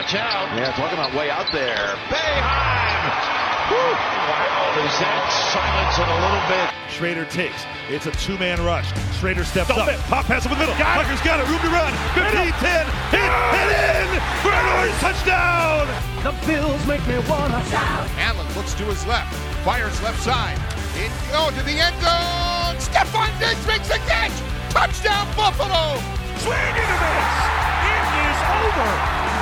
Watch out. Yeah, talking about way out there. Boeheim! Wow, does that silence it a little bit? Shrader takes. It's a two-man rush. Shrader steps Stop up. it. Pop pass over the middle. Tucker's got it. Room to run. 15, 10. Hit, hit in. For an orange touchdown. The Bills make me wanna shout. Allen looks to his left, fires left side. In oh to the end zone. Stefon Diggs makes the catch. Touchdown Buffalo. Swing and a miss. It is over.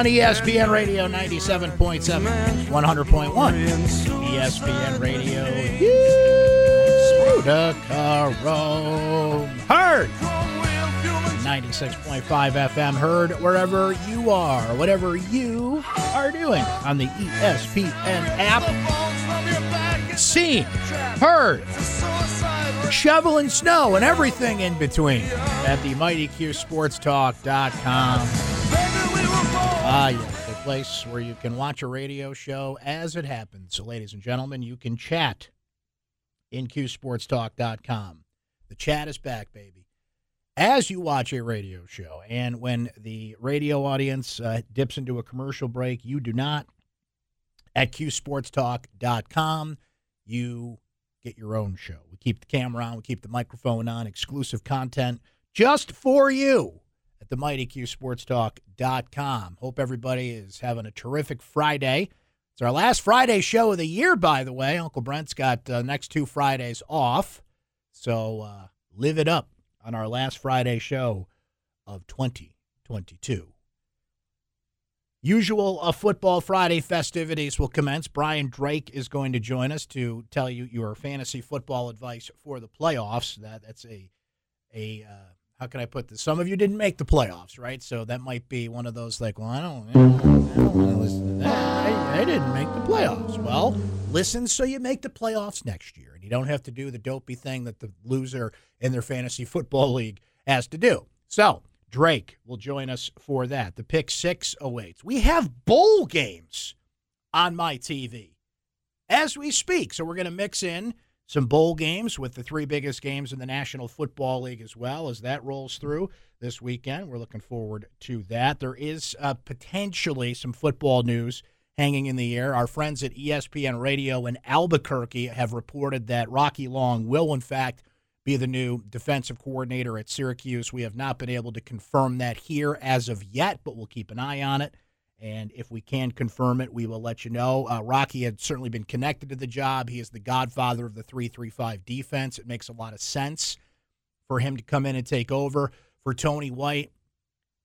on ESPN Radio 97.7, 100.1. ESPN Radio. Heard! 96.5 FM. Heard wherever you are, whatever you are doing on the ESPN app. Seen, heard, shoveling snow, and everything in between at the MightyQSportsTalk.com. Ah, yes, a place where you can watch a radio show as it happens. So, ladies and gentlemen, you can chat in QSportsTalk.com. The chat is back, baby. As you watch a radio show, and when the radio audience uh, dips into a commercial break, you do not. At QSportsTalk.com, you get your own show. We keep the camera on, we keep the microphone on, exclusive content just for you at the mightyqsportstalk.com. Hope everybody is having a terrific Friday. It's our last Friday show of the year, by the way. Uncle Brent's got uh, next two Fridays off. So uh, live it up on our last Friday show of 2022. Usual uh, Football Friday festivities will commence. Brian Drake is going to join us to tell you your fantasy football advice for the playoffs. That that's a a uh, how can I put this? Some of you didn't make the playoffs, right? So that might be one of those like, well, I don't, I don't, I don't want to listen to that. I, didn't make the playoffs. Well, listen so you make the playoffs next year, and you don't have to do the dopey thing that the loser in their fantasy football league has to do. So Drake will join us for that. The pick six awaits. We have bowl games on my TV as we speak, so we're going to mix in some bowl games with the three biggest games in the National Football League as well as that rolls through this weekend. We're looking forward to that. There is uh, potentially some football news hanging in the air. Our friends at ESPN Radio in Albuquerque have reported that Rocky Long will, in fact, be the new defensive coordinator at Syracuse. We have not been able to confirm that here as of yet, but we'll keep an eye on it. And if we can confirm it, we will let you know. Uh, Rocky had certainly been connected to the job. He is the godfather of the 335 defense. It makes a lot of sense for him to come in and take over. For Tony White,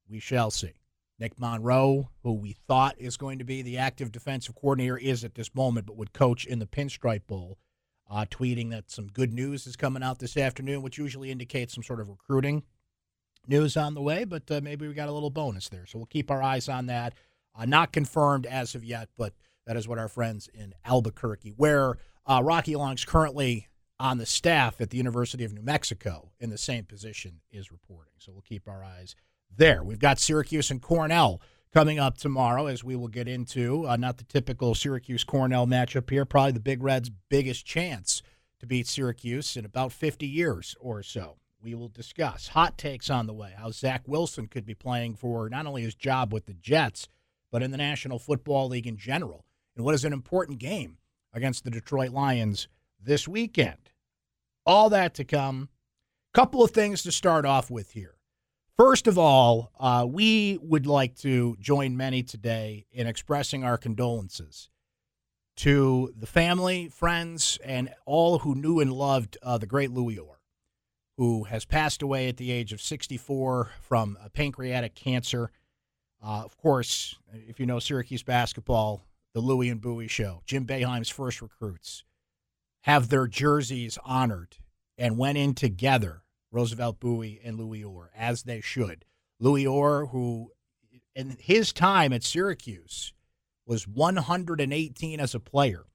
we shall see. Nick Monroe, who we thought is going to be the active defensive coordinator, is at this moment, but would coach in the Pinstripe Bowl, uh, tweeting that some good news is coming out this afternoon, which usually indicates some sort of recruiting news on the way, but uh, maybe we got a little bonus there. So we'll keep our eyes on that. Uh, not confirmed as of yet, but that is what our friends in Albuquerque, where uh, Rocky Long's currently on the staff at the University of New Mexico in the same position, is reporting. So we'll keep our eyes there. We've got Syracuse and Cornell coming up tomorrow, as we will get into. Uh, not the typical Syracuse Cornell matchup here, probably the Big Reds' biggest chance to beat Syracuse in about 50 years or so. We will discuss hot takes on the way, how Zach Wilson could be playing for not only his job with the Jets, but in the National Football League in general, and what is an important game against the Detroit Lions this weekend. All that to come. Couple of things to start off with here. First of all, uh, we would like to join many today in expressing our condolences to the family, friends, and all who knew and loved uh, the great Louis Orr, who has passed away at the age of 64 from pancreatic cancer. Uh, of course, if you know Syracuse basketball, the Louis and Bouie show, Jim Boeheim's first recruits have their jerseys honored and went in together, Roosevelt Bouie and Louis Orr, as they should. Louis Orr, who in his time at Syracuse was 118 as a player,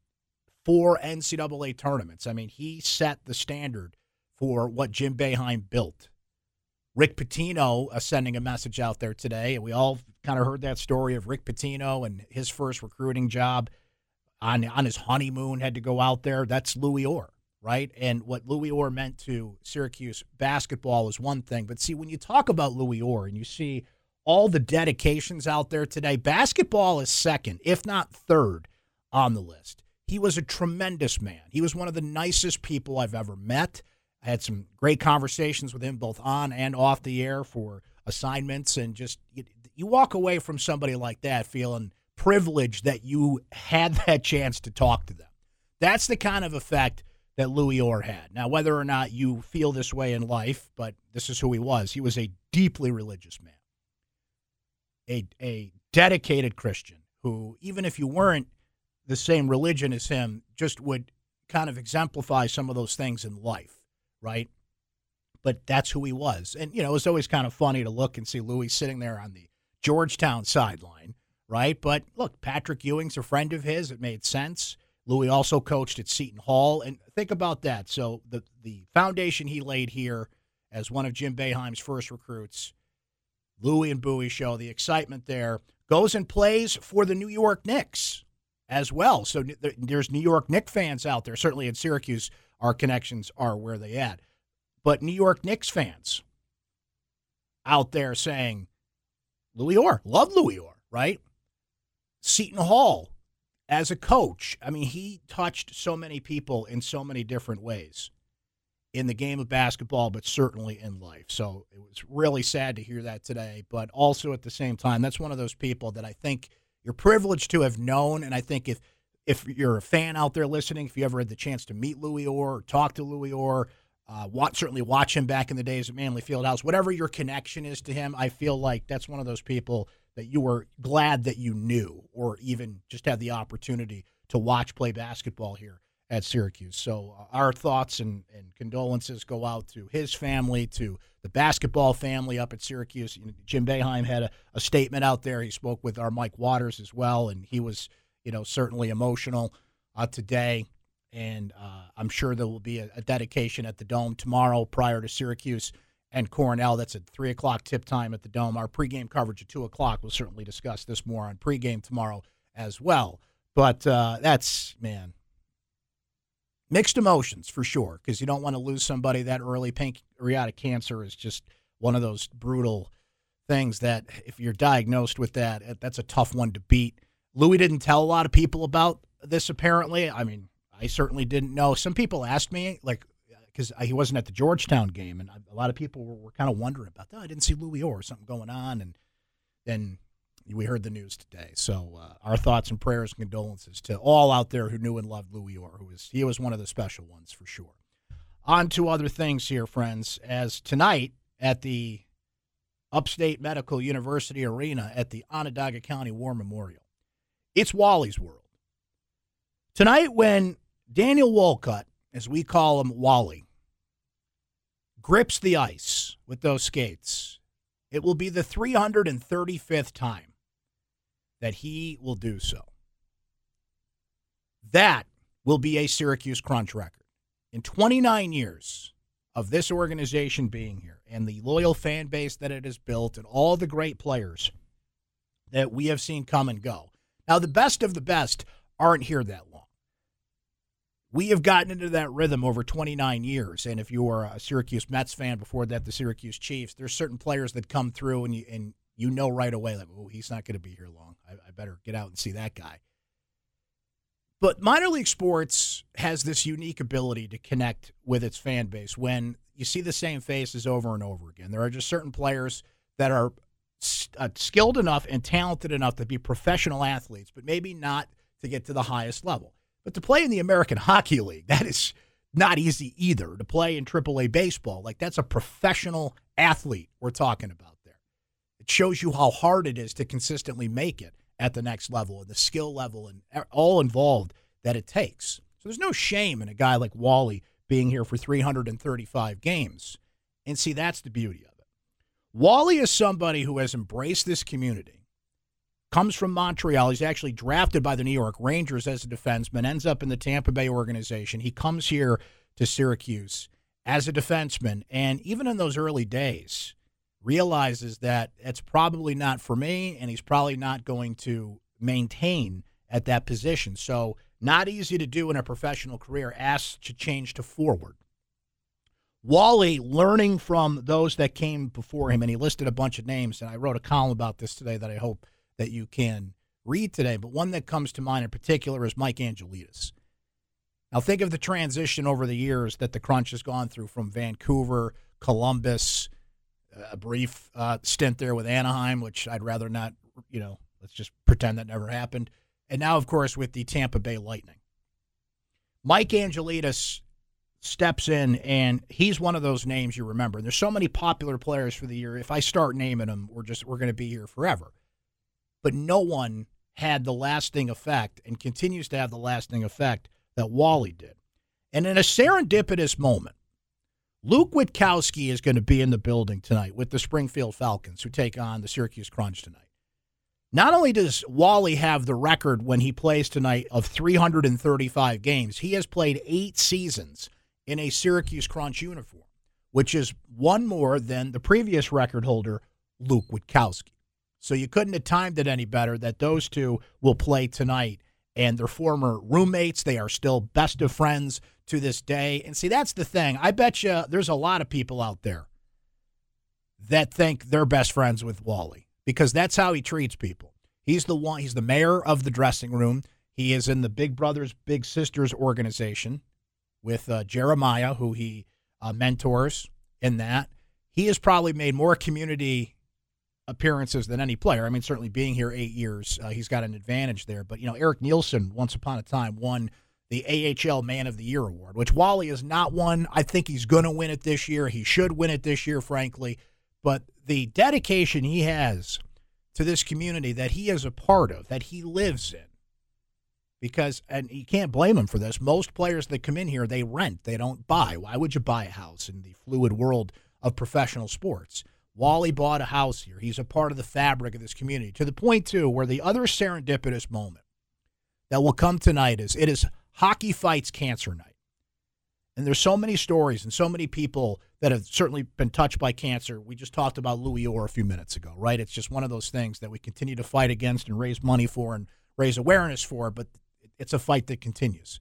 four NCAA tournaments. I mean, he set the standard for what Jim Boeheim built. Rick Pitino uh, sending a message out there today, and we all kind of heard that story of Rick Pitino and his first recruiting job on on his honeymoon had to go out there. That's Louis Orr, right? And what Louis Orr meant to Syracuse basketball is one thing, but see when you talk about Louis Orr and you see all the dedications out there today, basketball is second, if not third, on the list. He was a tremendous man. He was one of the nicest people I've ever met. I had some great conversations with him both on and off the air for assignments, and just you, you walk away from somebody like that feeling privileged that you had that chance to talk to them. That's the kind of effect that Louis Orr had. Now, whether or not you feel this way in life, but this is who he was. He was a deeply religious man, a, a dedicated Christian who, even if you weren't the same religion as him, just would kind of exemplify some of those things in life right? But that's who he was. And, you know, it was always kind of funny to look and see Louis sitting there on the Georgetown sideline, right? But look, Patrick Ewing's a friend of his. It made sense. Louis also coached at Seton Hall. And think about that. So the, the foundation he laid here as one of Jim Boeheim's first recruits, Louis and Bouie show the excitement there, goes and plays for the New York Knicks as well. So there's New York Knicks fans out there, certainly in Syracuse our connections are where they at. But New York Knicks fans out there saying, Louis Orr, love Louis Orr, right? Seton Hall as a coach, I mean, he touched so many people in so many different ways in the game of basketball, but certainly in life. So it was really sad to hear that today. But also at the same time, that's one of those people that I think you're privileged to have known. And I think if if you're a fan out there listening, if you ever had the chance to meet Louis Orr or talk to Louis Orr, uh, watch, certainly watch him back in the days at Manley Fieldhouse, whatever your connection is to him, I feel like that's one of those people that you were glad that you knew or even just had the opportunity to watch play basketball here at Syracuse. So uh, our thoughts and, and, condolences go out to his family, to the basketball family up at Syracuse. You know, Jim Boeheim had a, a statement out there. He spoke with our Mike Waters as well, and he was – you know, certainly emotional uh, today. And uh, I'm sure there will be a, a, dedication at the Dome tomorrow prior to Syracuse and Cornell. That's at 3 o'clock tip time at the Dome. Our pregame coverage at 2 o'clock. We'll certainly discuss this more on pregame tomorrow as well. But uh, that's, man, mixed emotions for sure because you don't want to lose somebody that early. Pancreatic cancer is just one of those brutal things that if you're diagnosed with that, that's a tough one to beat. Louis didn't tell a lot of people about this, apparently. I mean, I certainly didn't know. Some people asked me, like, because he wasn't at the Georgetown game, and a lot of people were, were kind of wondering about that. Oh, I didn't see Louis Orr, something going on. And then we heard the news today. So uh, our thoughts and prayers and condolences to all out there who knew and loved Louis Orr, who was he was one of the special ones for sure. On to other things here, friends. As tonight at the Upstate Medical University Arena at the Onondaga County War Memorial, it's Wally's world. Tonight, when Daniel Walcott, as we call him Wally, grips the ice with those skates, it will be the 335th time that he will do so. That will be a Syracuse Crunch record. In 29 years of this organization being here and the loyal fan base that it has built and all the great players that we have seen come and go, now, the best of the best aren't here that long. We have gotten into that rhythm over 29 years. And if you were a Syracuse Mets fan before that, the Syracuse Chiefs, there's certain players that come through and you, and you know right away, like, oh, he's not going to be here long. I, I better get out and see that guy. But minor league sports has this unique ability to connect with its fan base when you see the same faces over and over again. There are just certain players that are uh, skilled enough and talented enough to be professional athletes, but maybe not to get to the highest level. But to play in the American Hockey League, that is not easy either. To play in AAA baseball, like that's a professional athlete we're talking about there. It shows you how hard it is to consistently make it at the next level and the skill level and all involved that it takes. So there's no shame in a guy like Wally being here for 335 games. And see, that's the beauty of it. Wally is somebody who has embraced this community, comes from Montreal. He's actually drafted by the New York Rangers as a defenseman, ends up in the Tampa Bay organization. He comes here to Syracuse as a defenseman. And even in those early days, realizes that it's probably not for me, and he's probably not going to maintain at that position. So, not easy to do in a professional career, asked to change to forward. Wally learning from those that came before him, and he listed a bunch of names, and I wrote a column about this today that I hope that you can read today. But one that comes to mind in particular is Mike Angelidis. Now, think of the transition over the years that the Crunch has gone through from Vancouver, Columbus, a brief uh, stint there with Anaheim, which I'd rather not, you know, let's just pretend that never happened. And now, of course, with the Tampa Bay Lightning. Mike Angelidis steps in, and he's one of those names you remember. There's so many popular players for the year. If I start naming them, we're just we're going to be here forever. But no one had the lasting effect and continues to have the lasting effect that Wally did. And in a serendipitous moment, Luke Witkowski is going to be in the building tonight with the Springfield Falcons, who take on the Syracuse Crunch tonight. Not only does Wally have the record when he plays tonight of 335 games, he has played eight seasons in a Syracuse Crunch uniform, which is one more than the previous record holder, Luke Witkowski. So you couldn't have timed it any better that those two will play tonight. And they're former roommates. They are still best of friends to this day. And see, that's the thing. I bet you there's a lot of people out there that think they're best friends with Wally because that's how he treats people. He's the one, he's the mayor of the dressing room. He is in the Big Brothers Big Sisters organization with uh, Jeremiah, who he uh, mentors in that. He has probably made more community appearances than any player. I mean, certainly being here eight years, uh, he's got an advantage there. But, you know, Eric Neilson, once upon a time, won the AHL Man of the Year award, which Wally has not won. I think he's going to win it this year. He should win it this year, frankly. But the dedication he has to this community that he is a part of, that he lives in, because and you can't blame him for this. Most players that come in here, they rent, they don't buy. Why would you buy a house in the fluid world of professional sports? Wally bought a house here. He's a part of the fabric of this community. To the point too, where the other serendipitous moment that will come tonight is it is hockey fights cancer night. And there's so many stories and so many people that have certainly been touched by cancer. We just talked about Louis Orr a few minutes ago, right? It's just one of those things that we continue to fight against and raise money for and raise awareness for, but it's a fight that continues.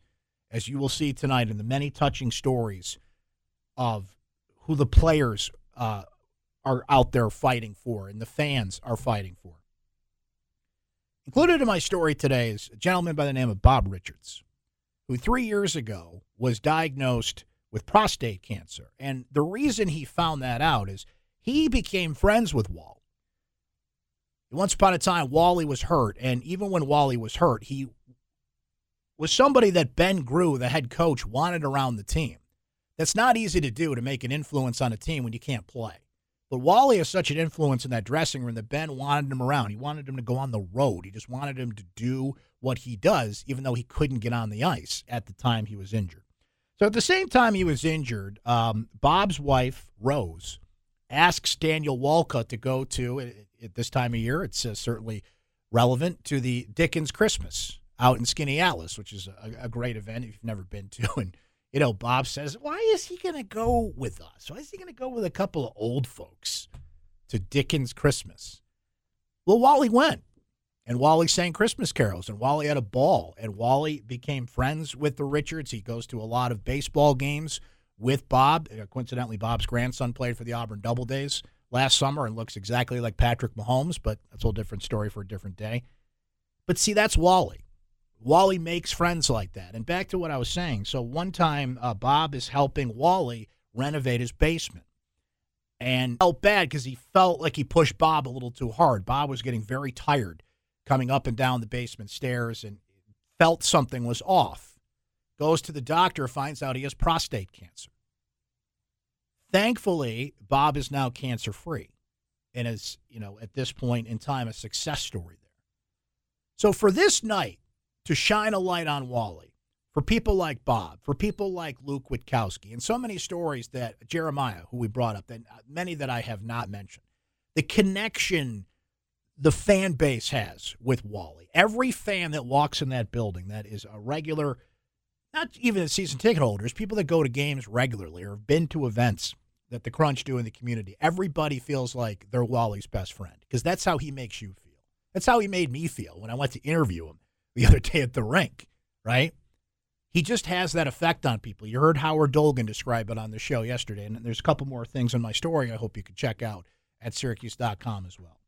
As you will see tonight in the many touching stories of who the players uh, are out there fighting for and the fans are fighting for. Included in my story today is a gentleman by the name of Bob Richards, who three years ago was diagnosed with prostate cancer. And the reason he found that out is he became friends with Wall. Once upon a time, Wally was hurt, and even when Wally was hurt, he was somebody that Ben Groulx, the head coach, wanted around the team. That's not easy to do to make an influence on a team when you can't play. But Wally is such an influence in that dressing room that Ben wanted him around. He wanted him to go on the road. He just wanted him to do what he does, even though he couldn't get on the ice at the time he was injured. So at the same time he was injured, um, Bob's wife, Rose, asks Daniel Walcott to go to, at this time of year, it's uh, certainly relevant, to the Dickens Christmas out in Skaneateles, which is a, a, great event if you've never been to. And, you know, Bob says, why is he going to go with us? Why is he going to go with a couple of old folks to Dickens Christmas? Well, Wally went. And Wally sang Christmas carols, and Wally had a ball. And Wally became friends with the Richards. He goes to a lot of baseball games with Bob. Uh, coincidentally, Bob's grandson played for the Auburn Doubledays last summer and looks exactly like Patrick Mahomes, but that's a whole different story for a different day. But see, that's Wally. Wally makes friends like that. And back to what I was saying. So one time, uh, Bob is helping Wally renovate his basement. And felt bad because he felt like he pushed Bob a little too hard. Bob was getting very tired coming up and down the basement stairs and felt something was off. Goes to the doctor, finds out he has prostate cancer. Thankfully, Bob is now cancer free and is, you know, at this point in time, a success story there. So for this night, to shine a light on Wally, for people like Bob, for people like Luke Witkowski, and so many stories that Jeremiah, who we brought up, that uh, many that I have not mentioned, the connection the fan base has with Wally. Every fan that walks in that building that is a regular, not even a season ticket holders, people that go to games regularly or have been to events that the Crunch do in the community, everybody feels like they're Wally's best friend because that's how he makes you feel. That's how he made me feel when I went to interview him the other day at the rink, right? He just has that effect on people. You heard Howard Dolgon describe it on the show yesterday, and there's a couple more things in my story I hope you could check out at syracuse.com as well.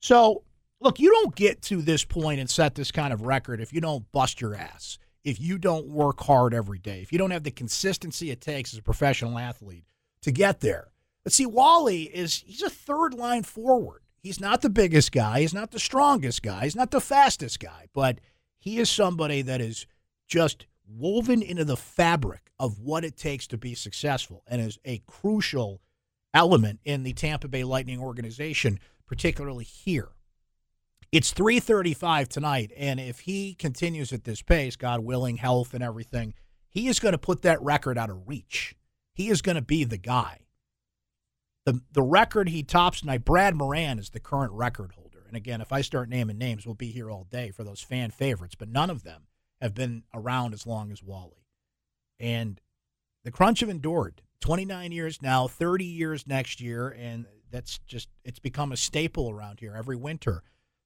So, look, you don't get to this point and set this kind of record if you don't bust your ass, if you don't work hard every day, if you don't have the consistency it takes as a professional athlete to get there. But see, Wally is he's a third line forward. He's not the biggest guy, he's not the strongest guy, he's not the fastest guy, but he is somebody that is just woven into the fabric of what it takes to be successful and is a crucial element in the Tampa Bay Lightning organization, particularly here. It's 335 tonight, and if he continues at this pace, God willing, health and everything, he is going to put that record out of reach. He is going to be the guy. The, the record he tops tonight, Brad Moran is the current record holder. And again, if I start naming names, we'll be here all day for those fan favorites, but none of them have been around as long as Wally. And the Crunch have endured 29 years now, 30 years next year, and that's just it's become a staple around here every winter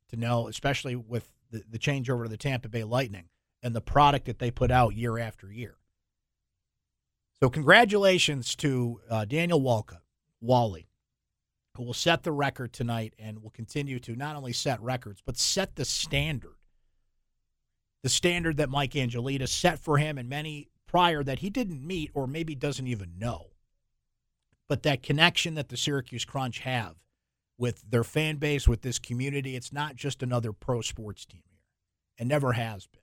to know, especially with the, the changeover to the Tampa Bay Lightning and the product that they put out year after year. So congratulations to uh, Daniel Walka, Wally, who will set the record tonight and will continue to not only set records but set the standard the standard that Mike Angelidis set for him and many prior that he didn't meet or maybe doesn't even know. But that connection that the Syracuse Crunch have with their fan base, with this community, it's not just another pro sports team here. It never has been.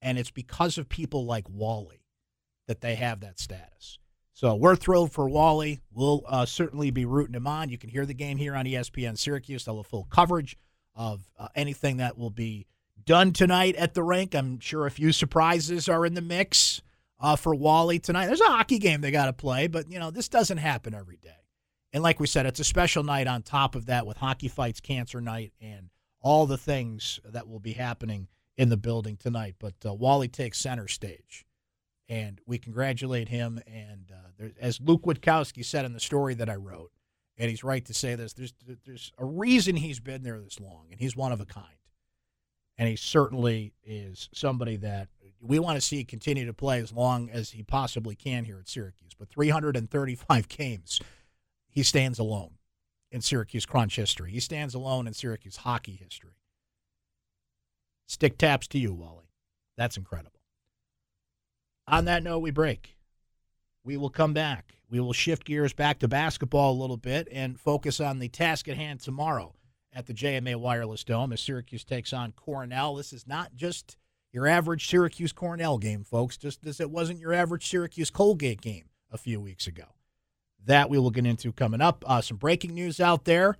And it's because of people like Wally that they have that status. So we're thrilled for Wally. We'll uh, certainly be rooting him on. You can hear the game here on ESPN Syracuse. They'll have full coverage of uh, anything that will be done tonight at the rink. I'm sure a few surprises are in the mix uh, for Wally tonight. There's a hockey game they got to play, but you know this doesn't happen every day. And like we said, it's a special night on top of that with hockey fights, cancer night, and all the things that will be happening in the building tonight. But uh, Wally takes center stage, and we congratulate him. And uh, there, as Luke Witkowski said in the story that I wrote, and he's right to say this: there's there's a reason he's been there this long, and he's one of a kind and he certainly is somebody that we want to see continue to play as long as he possibly can here at Syracuse. But 335 games, he stands alone in Syracuse Crunch history. He stands alone in Syracuse hockey history. Stick taps to you, Wally. That's incredible. On that note, we break. We will come back. We will shift gears back to basketball a little bit and focus on the task at hand tomorrow at the JMA Wireless Dome as Syracuse takes on Cornell. This is not just your average Syracuse Cornell game, folks, just as it wasn't your average Syracuse Colgate game a few weeks ago. That we will get into coming up. Uh, some breaking news out there.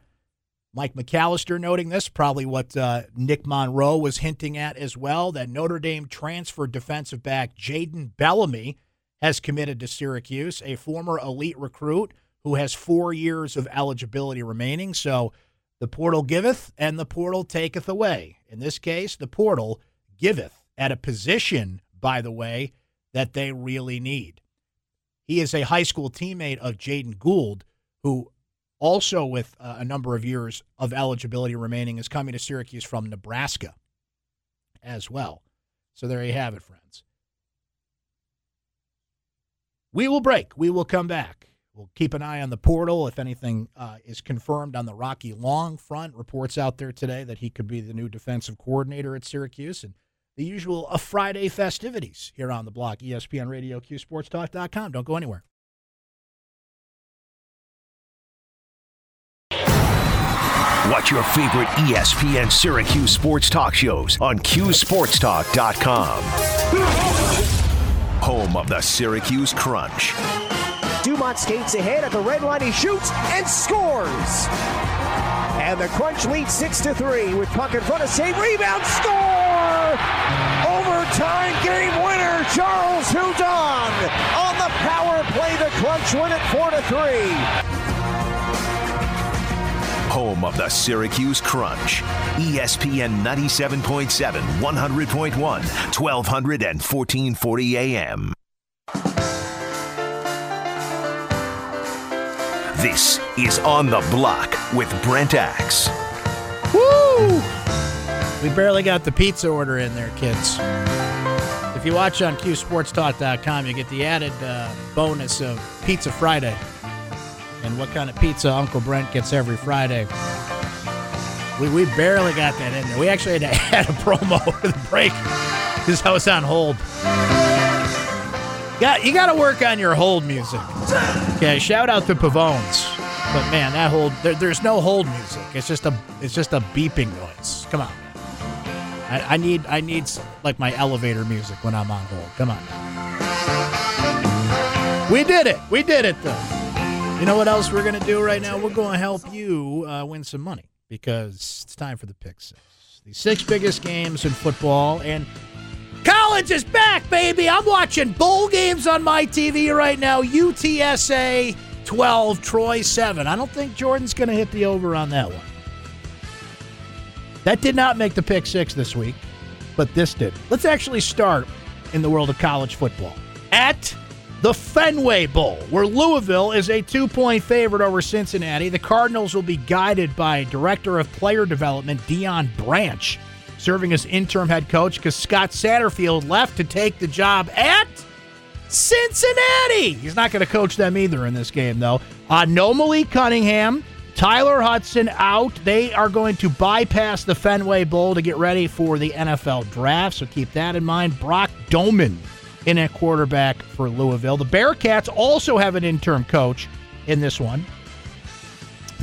Mike McAllister noting this, probably what uh, Nick Monroe was hinting at as well, that Notre Dame transfer defensive back Jaden Bellamy has committed to Syracuse, a former elite recruit who has four years of eligibility remaining. So the portal giveth and the portal taketh away. In this case, the portal giveth at a position, by the way, that they really need. He is a high school teammate of Jaden Gould, who also, with uh, a number of years of eligibility remaining, is coming to Syracuse from Nebraska as well. So there you have it, friends. We will break. We will come back. We'll keep an eye on the portal. If anything uh, is confirmed on the Rocky Long front, reports out there today that he could be the new defensive coordinator at Syracuse. And the usual uh, Friday festivities here on the block, ESPN Radio, QSportsTalk.com. Don't go anywhere. Watch your favorite ESPN Syracuse sports talk shows on QSportsTalk.com. Home of the Syracuse Crunch. Dumont skates ahead at the red line. He shoots and scores. And the Crunch leads six to three with puck in front of save rebound score. Overtime game winner, Charles Hudon on the power play. The Crunch win it 4 to 3. Home of the Syracuse Crunch. ESPN 97.7, 100.1, 1200 and 1440 AM. This is On the Block with Brent Axe. Woo! We barely got the pizza order in there, kids. If you watch on QSportsTalk.com, you get the added uh, bonus of Pizza Friday and what kind of pizza Uncle Brent gets every Friday. We, we barely got that in there. We actually had to add a promo over the break because I was on hold. Got, you got to work on your hold music. Okay, shout out to Pavones. But man, that hold there, there's no hold music. It's just a it's just a beeping noise. Come on. I, I need I need like my elevator music when I'm on hold. Come on. We did it. We did it though. You know what else we're gonna do right now? We're gonna help you uh, win some money because it's time for the pick six. The six biggest games in football and college is back, baby. I'm watching bowl games on my TV right now. UTSA 12, Troy 7. I don't think Jordan's going to hit the over on that one. That did not make the pick six this week, but this did. Let's actually start in the world of college football. At the Fenway Bowl, where Louisville is a two point favorite over Cincinnati, the Cardinals will be guided by Director of Player Development Deion Branch, serving as interim head coach because Scott Satterfield left to take the job at Cincinnati. He's not going to coach them either in this game, though. Uh, no Malik Cunningham. Tyler Hudson out. They are going to bypass the Fenway Bowl to get ready for the NFL draft, so keep that in mind. Brock Domann in at quarterback for Louisville. The Bearcats also have an interim coach in this one.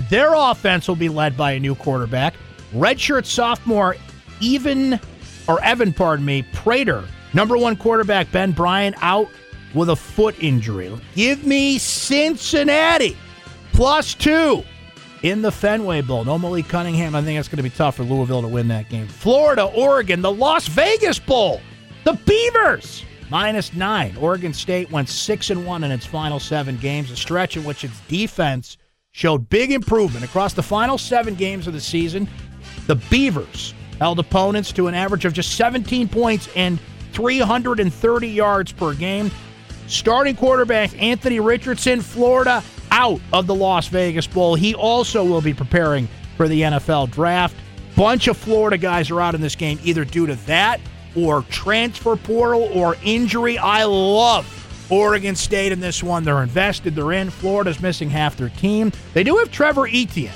Their offense will be led by a new quarterback, redshirt sophomore even or Evan, pardon me, Prater. Number one quarterback Ben Bryant out with a foot injury. Give me Cincinnati plus two in the Fenway Bowl. No Malik Cunningham. I think it's going to be tough for Louisville to win that game. Florida, Oregon, the Las Vegas Bowl. The Beavers minus nine. Oregon State went six and one in its final seven games, a stretch in which its defense showed big improvement across the final seven games of the season. The Beavers held opponents to an average of just 17 points and 330 yards per game. Starting quarterback Anthony Richardson, Florida, out of the Las Vegas Bowl. He also will be preparing for the NFL draft. Bunch of Florida guys are out in this game, either due to that or transfer portal or injury. I love Oregon State in this one. They're invested, they're in. Florida's missing half their team. They do have Trevor Etienne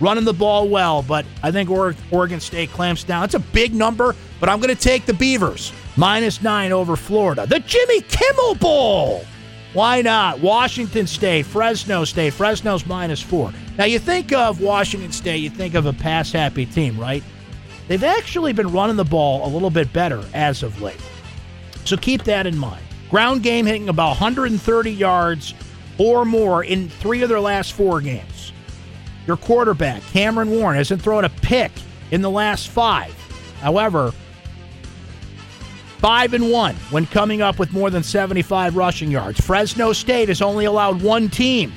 running the ball well, but I think Oregon State clamps down. It's a big number, but I'm going to take the Beavers minus nine over Florida. The Jimmy Kimmel Bowl. Why not? Washington State, Fresno State. Fresno's minus four. Now, you think of Washington State, you think of a pass happy team, right? They've actually been running the ball a little bit better as of late. So keep that in mind. Ground game hitting about 130 yards or more in three of their last four games. Your quarterback, Cameron Warren, hasn't thrown a pick in the last five. However, five and one when coming up with more than 75 rushing yards. Fresno State has only allowed one team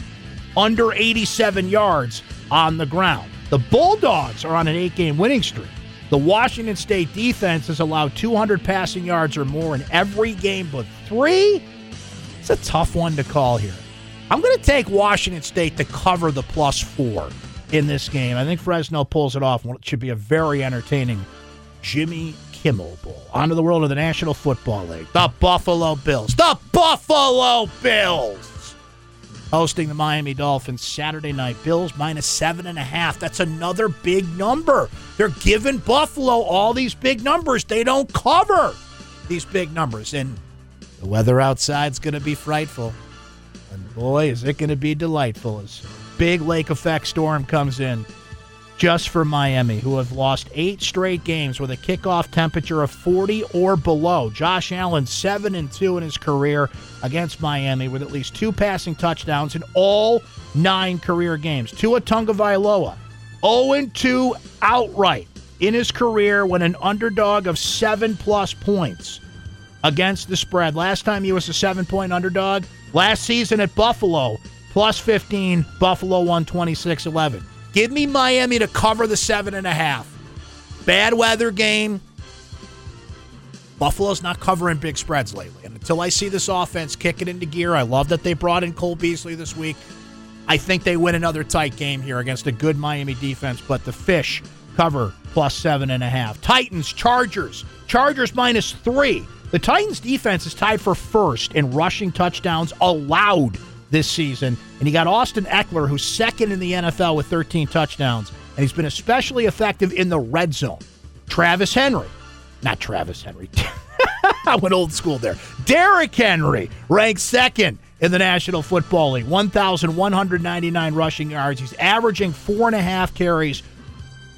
under 87 yards on the ground. The Bulldogs are on an eight game winning streak. The Washington State defense has allowed 200 passing yards or more in every game but three. It's a tough one to call here. I'm going to take Washington State to cover the plus four in this game. I think Fresno pulls it off. It should be a very entertaining Jimmy Kimmel Bowl. On to the world of the National Football League. The Buffalo Bills. The Buffalo Bills. Hosting the Miami Dolphins Saturday night. Bills minus seven and a half. That's another big number. They're giving Buffalo all these big numbers. They don't cover these big numbers. And the weather outside's going to be frightful. And boy, is it going to be delightful as big lake effect storm comes in just for Miami, who have lost eight straight games with a kickoff temperature of 40 or below. Josh Allen, 7 and 2 in his career against Miami with at least two passing touchdowns in all nine career games. Tua Tagovailoa, 0 and 2 outright in his career when an underdog of seven plus points against the spread. Last time he was a seven point underdog, last season at Buffalo, plus 15, Buffalo won 26 11. Give me Miami to cover the seven and a half. Bad weather game. Buffalo's not covering big spreads lately. And until I see this offense kick it into gear, I love that they brought in Cole Beasley this week. I think they win another tight game here against a good Miami defense, but the fish cover plus seven and a half. Titans, Chargers. Chargers minus three. The Titans defense is tied for first in rushing touchdowns allowed this season. And you got Austin Ekeler, who's second in the NFL with 13 touchdowns. And he's been especially effective in the red zone. Travis Henry. Not Travis Henry. I went old school there. Derrick Henry ranks second in the National Football League. 1,199 rushing yards. He's averaging four and a half carries,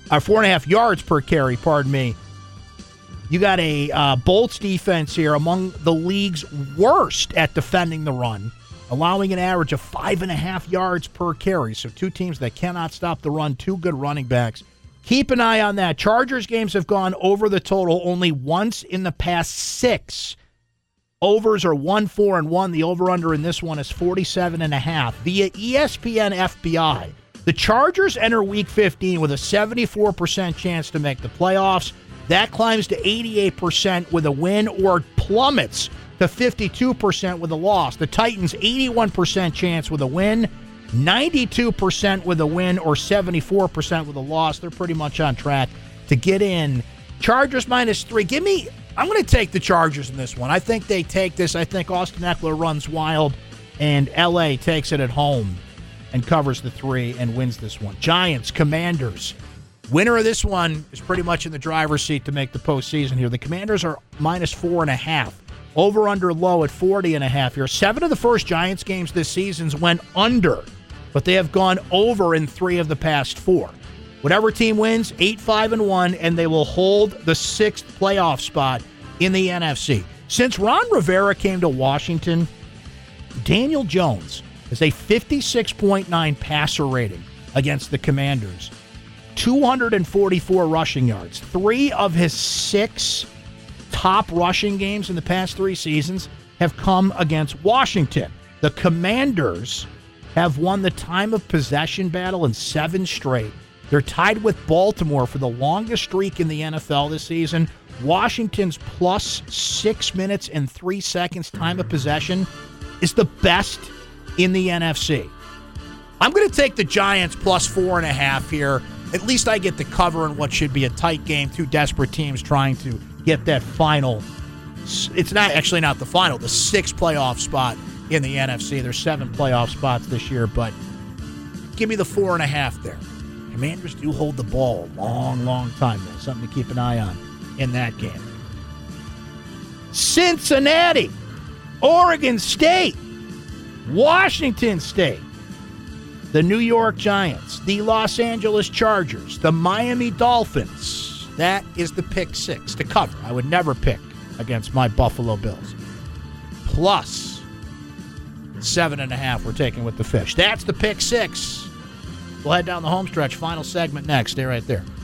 uh, four and a half yards per carry, pardon me. You got a uh, Bolts defense here among the league's worst at defending the run, allowing an average of five and a half yards per carry. So, two teams that cannot stop the run, two good running backs. Keep an eye on that. Chargers games have gone over the total only once in the past six. Overs are 1 4 and 1. The over under in this one is 47 and a half. Via ESPN FPI, the Chargers enter week 15 with a 74% chance to make the playoffs. That climbs to 88% with a win or plummets to 52% with a loss. The Titans 81% chance with a win, 92% with a win or 74% with a loss. They're pretty much on track to get in. Chargers minus 3. Give me I'm going to take the Chargers in this one. I think they take this. I think Austin Ekeler runs wild, and LA takes it at home and covers the three and wins this one. Giants, Commanders. Winner of this one is pretty much in the driver's seat to make the postseason here. The Commanders are minus four and a half. Over under low at 40 and a half here. Seven of the first Giants games this season's went under, but they have gone over in three of the past four. Whatever team wins, 8 5 and 1, and they will hold the sixth playoff spot in the NFC. Since Ron Rivera came to Washington, Daniel Jones has a 56.9 passer rating against the Commanders, 244 rushing yards. Three of his six top rushing games in the past three seasons have come against Washington. The Commanders have won the time of possession battle in seven straight. They're tied with Baltimore for the longest streak in the NFL this season. Washington's plus six minutes and three seconds time of possession is the best in the NFC. I'm going to take the Giants plus four and a half here. At least I get the cover in what should be a tight game. Two desperate teams trying to get that final. It's not actually not the final, the sixth playoff spot in the NFC. There's seven playoff spots this year, but give me the four and a half there. Commanders do hold the ball a long, long time, though. Something to keep an eye on in that game. Cincinnati, Oregon State, Washington State, the New York Giants, the Los Angeles Chargers, the Miami Dolphins. That is the pick six to cover. I would never pick against my Buffalo Bills. Plus seven and a half we're taking with the fish. That's the pick six. We'll head down the home stretch. Final segment next. Stay right there.